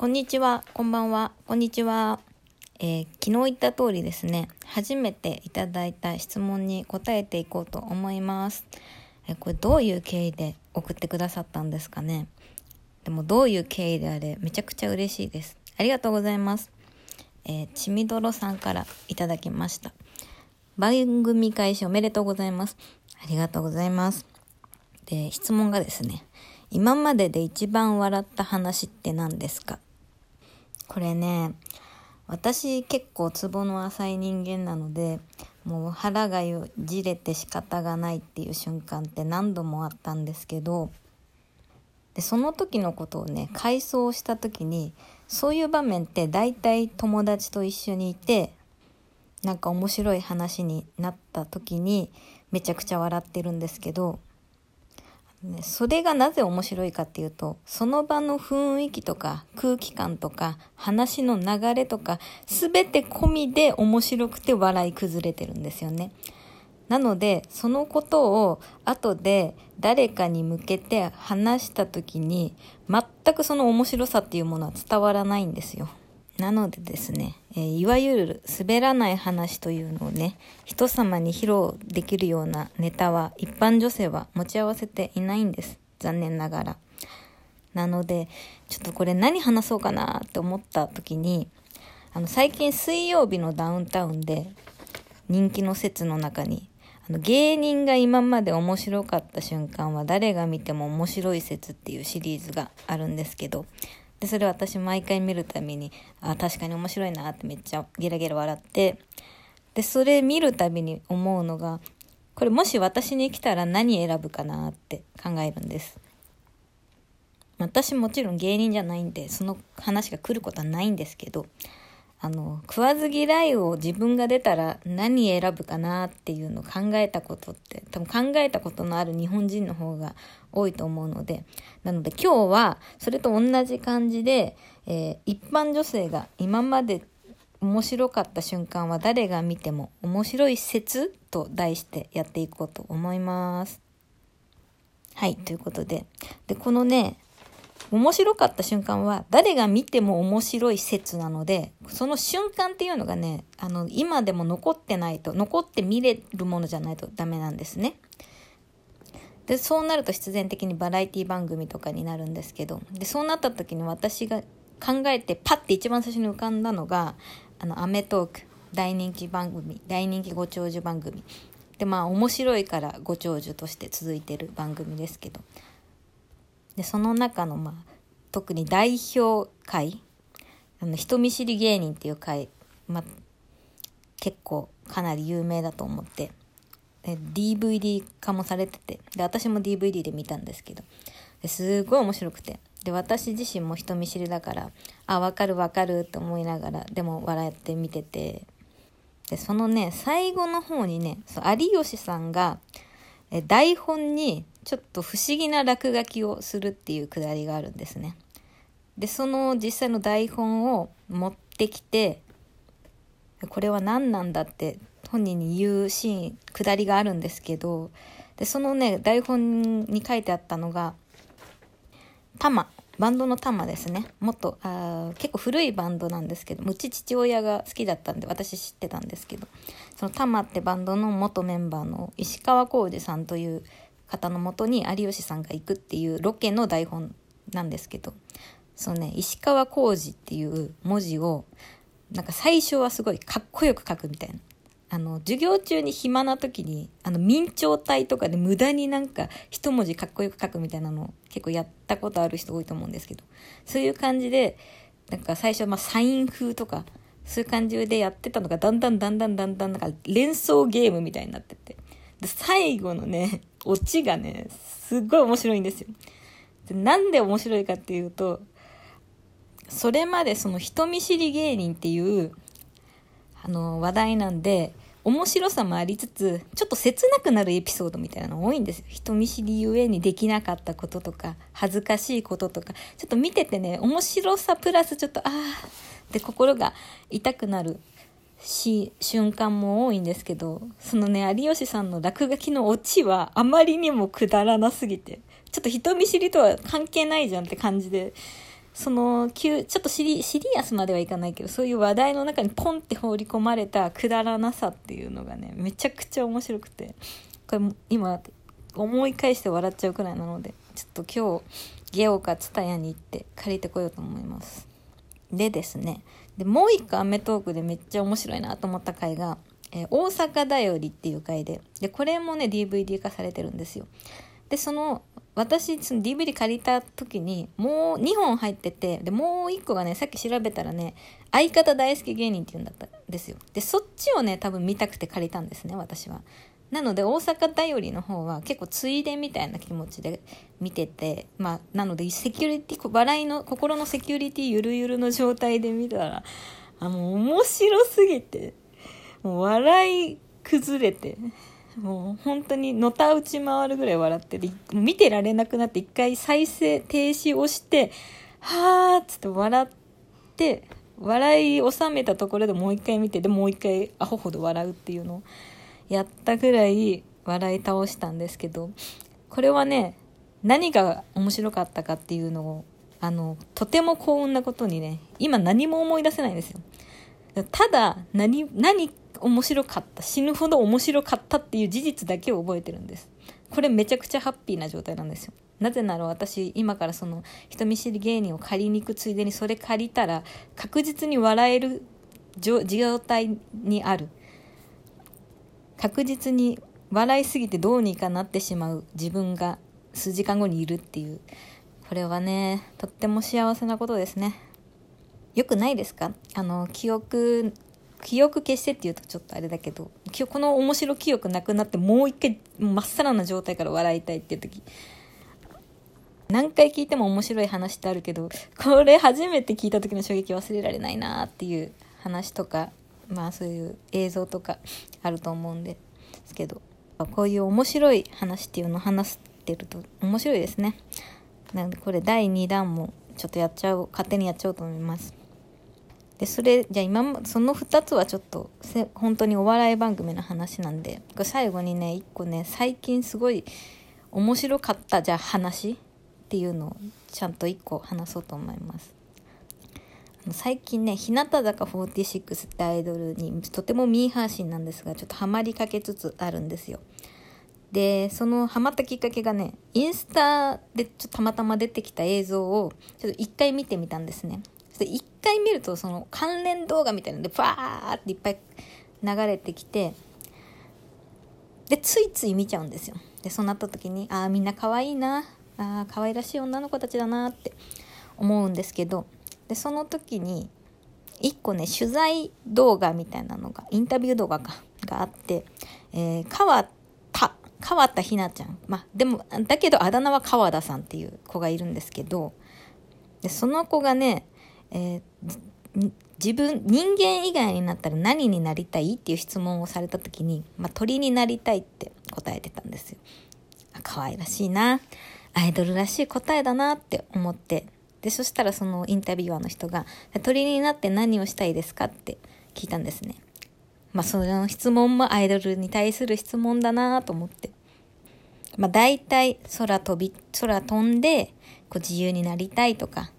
こんにちは、こんばんは、こんにちは。えー、昨日言った通りですね、初めていただいた質問に答えていこうと思います。えー、これどういう経緯で送ってくださったんですかね。でもどういう経緯であれ、めちゃくちゃ嬉しいです。ありがとうございます。えー、ちみどろさんからいただきました。番組開始おめでとうございます。ありがとうございます。で、質問がですね、今までで一番笑った話って何ですか？これね私結構ツボの浅い人間なのでもう腹がよじれて仕方がないっていう瞬間って何度もあったんですけどでその時のことをね回想した時にそういう場面って大体友達と一緒にいてなんか面白い話になった時にめちゃくちゃ笑ってるんですけどね、それがなぜ面白いかっていうと、その場の雰囲気とか空気感とか話の流れとか全て込みで面白くて笑い崩れてるんですよね。なので、そのことを後で誰かに向けて話した時に全くその面白さっていうものは伝わらないんですよ。なのでですね、えー、いわゆる滑らない話というのをね、人様に披露できるようなネタは一般女性は持ち合わせていないんです。残念ながら。なので、ちょっとこれ何話そうかなって思った時に、あの、最近水曜日のダウンタウンで人気の説の中に、あの、芸人が今まで面白かった瞬間は誰が見ても面白い説っていうシリーズがあるんですけど、で、それ私毎回見るたびに、あ、確かに面白いなってめっちゃゲラゲラ笑って、で、それ見るたびに思うのが、これもし私に来たら何選ぶかなって考えるんです。私もちろん芸人じゃないんで、その話が来ることはないんですけど、あの、食わず嫌いを自分が出たら何選ぶかなっていうのを考えたことって、多分考えたことのある日本人の方が多いと思うので、なので今日はそれと同じ感じで、えー、一般女性が今まで面白かった瞬間は誰が見ても面白い説と題してやっていこうと思います。はい、ということで。で、このね、面白かった瞬間は誰が見ても面白い説なので、その瞬間っていうのがね、あの、今でも残ってないと、残って見れるものじゃないとダメなんですね。で、そうなると必然的にバラエティ番組とかになるんですけど、で、そうなった時に私が考えてパッて一番最初に浮かんだのが、あの、アメトーク、大人気番組、大人気ご長寿番組。で、まあ面白いからご長寿として続いてる番組ですけど、でその中の、まあ、特に代表会。あの人見知り芸人っていう会、まあ、結構かなり有名だと思って。DVD 化もされててで私も DVD で見たんですけどすごい面白くてで私自身も人見知りだからあ分かる分かるって思いながらでも笑って見ててでそのね最後の方にね有吉さんがえ台本にちょっと不思議な落書きをするっていうくだりがあるんですね。でその実際の台本を持ってきてこれは何なんだって本人に言うシーン下りがあるんですけどでそのね台本に書いてあったのが「タマ」バンドのタマですねもっとあ結構古いバンドなんですけどうち父親が好きだったんで私知ってたんですけどそのタマってバンドの元メンバーの石川浩二さんという方のもとに有吉さんが行くっていうロケの台本なんですけどそのね石川浩二っていう文字をなんか最初はすごいかっこよく書くみたいな。あの、授業中に暇な時に、あの、明朝体とかで無駄になんか一文字かっこよく書くみたいなの結構やったことある人多いと思うんですけど、そういう感じで、なんか最初、まあ、サイン風とか、そういう感じでやってたのが、だんだんだんだんだんだん、なんか連想ゲームみたいになってて。で、最後のね、オチがね、すっごい面白いんですよ。でなんで面白いかっていうと、それまでその人見知り芸人っていう、あの、話題なんで、面白さもありつつ、ちょっと切なくなるエピソードみたいなの多いんですよ。人見知りゆえにできなかったこととか、恥ずかしいこととか、ちょっと見ててね、面白さプラスちょっと、ああ、って心が痛くなるし、瞬間も多いんですけど、そのね、有吉さんの落書きのオチはあまりにもくだらなすぎて、ちょっと人見知りとは関係ないじゃんって感じで、そのちょっとシリシリアスまではいかないけどそういう話題の中にポンって放り込まれたくだらなさっていうのがねめちゃくちゃ面白くて。これ今思い返して笑っちゃうくらいなのでちょっと今日ゲオかツタヤに行って借りてこようと思いますでですねでもう一個『アメトーーク』でめっちゃ面白いなと思った回が「えー、大阪だより」っていう回ででこれもね DVD 化されてるんですよでその私その DVD 借りた時にもう2本入っててでもう1個がねさっき調べたらね相方大好き芸人っていうんだったんですよ。でそっちをね多分見たくて借りたんですね私は。なので大阪だよりの方は結構ついでみたいな気持ちで見ててまあなのでセキュリティ笑いの心のセキュリティゆるゆるの状態で見たらあもう面白すぎてもう笑い崩れて。もう本当にのたうち回るぐらい笑ってて見てられなくなって一回再生停止をしてはーっつって笑って笑い収めたところでもう一回見てでもう一回アホほど笑うっていうのをやったぐらい笑い倒したんですけどこれはね何が面白かったかっていうのをあのとても幸運なことにね今何も思い出せないんですよ。ただ何何面白かった死ぬほど面白かったっていう事実だけを覚えてるんです。これめちゃくちゃハッピーな状態なんですよ。なぜなら私今からその人見知り芸人を借りに行くついでにそれ借りたら確実に笑える状態にある。確実に笑いすぎてどうにかなってしまう自分が数時間後にいるっていう。これはねとっても幸せなことですね。よくないですか？あの記憶記憶消してって言うとちょっとあれだけどこの面白記憶なくなってもう一回まっさらな状態から笑いたいっていう時。何回聞いても面白い話ってあるけどこれ初めて聞いた時の衝撃忘れられないなっていう話とかまあそういう映像とかあると思うんですけどこういう面白い話っていうのを話してると面白いですね。なのでこれ第2弾もちょっとやっちゃおう勝手にやっちゃおうと思います。でそれじゃあ今その2つはちょっと本当にお笑い番組の話なんで最後にね1個ね最近すごい面白かったじゃあ話っていうのをちゃんと1個話そうと思います。最近ね日向坂46ってアイドルにとてもミーハー心なんですがちょっとハマりかけつつあるんですよ。でそのハマったきっかけがねインスタでちょっとたまたま出てきた映像をちょっと一回見てみたんですね。で一回見るとその関連動画みたいなのでバーっていっぱい流れてきてでついつい見ちゃうんですよ。でそうなった時にああみんな可愛いな。あ可愛らしい女の子たちだなって思うんですけどでその時に1個ね取材動画みたいなのがインタビュー動画かがあって、えー、川田川田ひなちゃん。まあでもだけどあだ名は川田さんっていう子がいるんですけどでその子がね、えー、自分人間以外になったら何になりたいっていう質問をされた時に、まあ、鳥になりたいって答えてたんですよ。可愛らしいなアイドルらしい答えだなって思ってでそしたらそのインタビュアーの人が「鳥になって何をしたいですか?」って聞いたんですね。まあその質問もアイドルに対する質問だなと思って。まあ大体空飛び、空飛んでこう自由になりたいとか、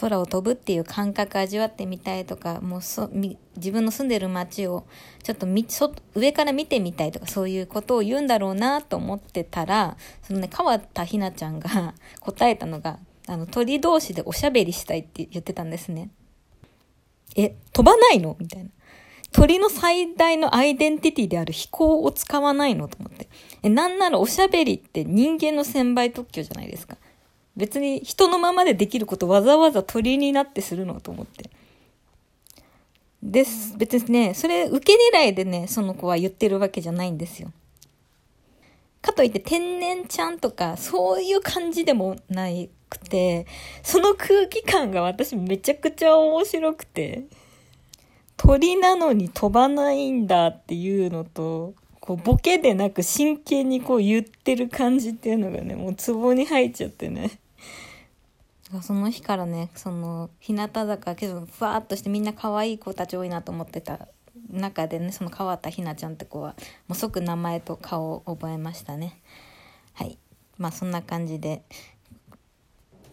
空を飛ぶっていう感覚味わってみたいとか、もうそ自分の住んでる街をちょっとみそ上から見てみたいとかそういうことを言うんだろうなと思ってたら、そのね、川田ひなちゃんが 答えたのが、あの、鳥同士でおしゃべりしたいって言ってたんですね。え、飛ばないの？みたいな。鳥の最大のアイデンティティである飛行を使わないの？と思って。え、なんならおしゃべりって人間の専売特許じゃないですか。別に人のままでできることわざわざ鳥になってするのと思って。です。別にね、それ受け狙いでね、その子は言ってるわけじゃないんですよ。かといって天然ちゃんとかそういう感じでもないくて、その空気感が私めちゃくちゃ面白くて、鳥なのに飛ばないんだっていうのと、こうボケでなく真剣にこう言ってる感じっていうのがね、もうツボに入っちゃってね。その日からね、その、日向坂けど、ふわっとしてみんな可愛い子たち多いなと思ってた中でね、その変わったひなちゃんって子は、もう即名前と顔を覚えましたね。はい。まあそんな感じで、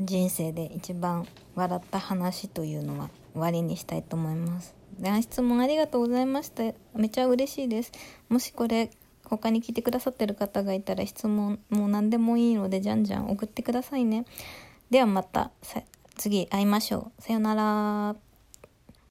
人生で一番笑った話というのは終わりにしたいと思いますで質問ありがとうございましためちゃ嬉しいですもしこれ他に聞いてくださってる方がいたら質問もう何でもいいのでじゃんじゃん送ってくださいねではまた次会いましょう。さよなら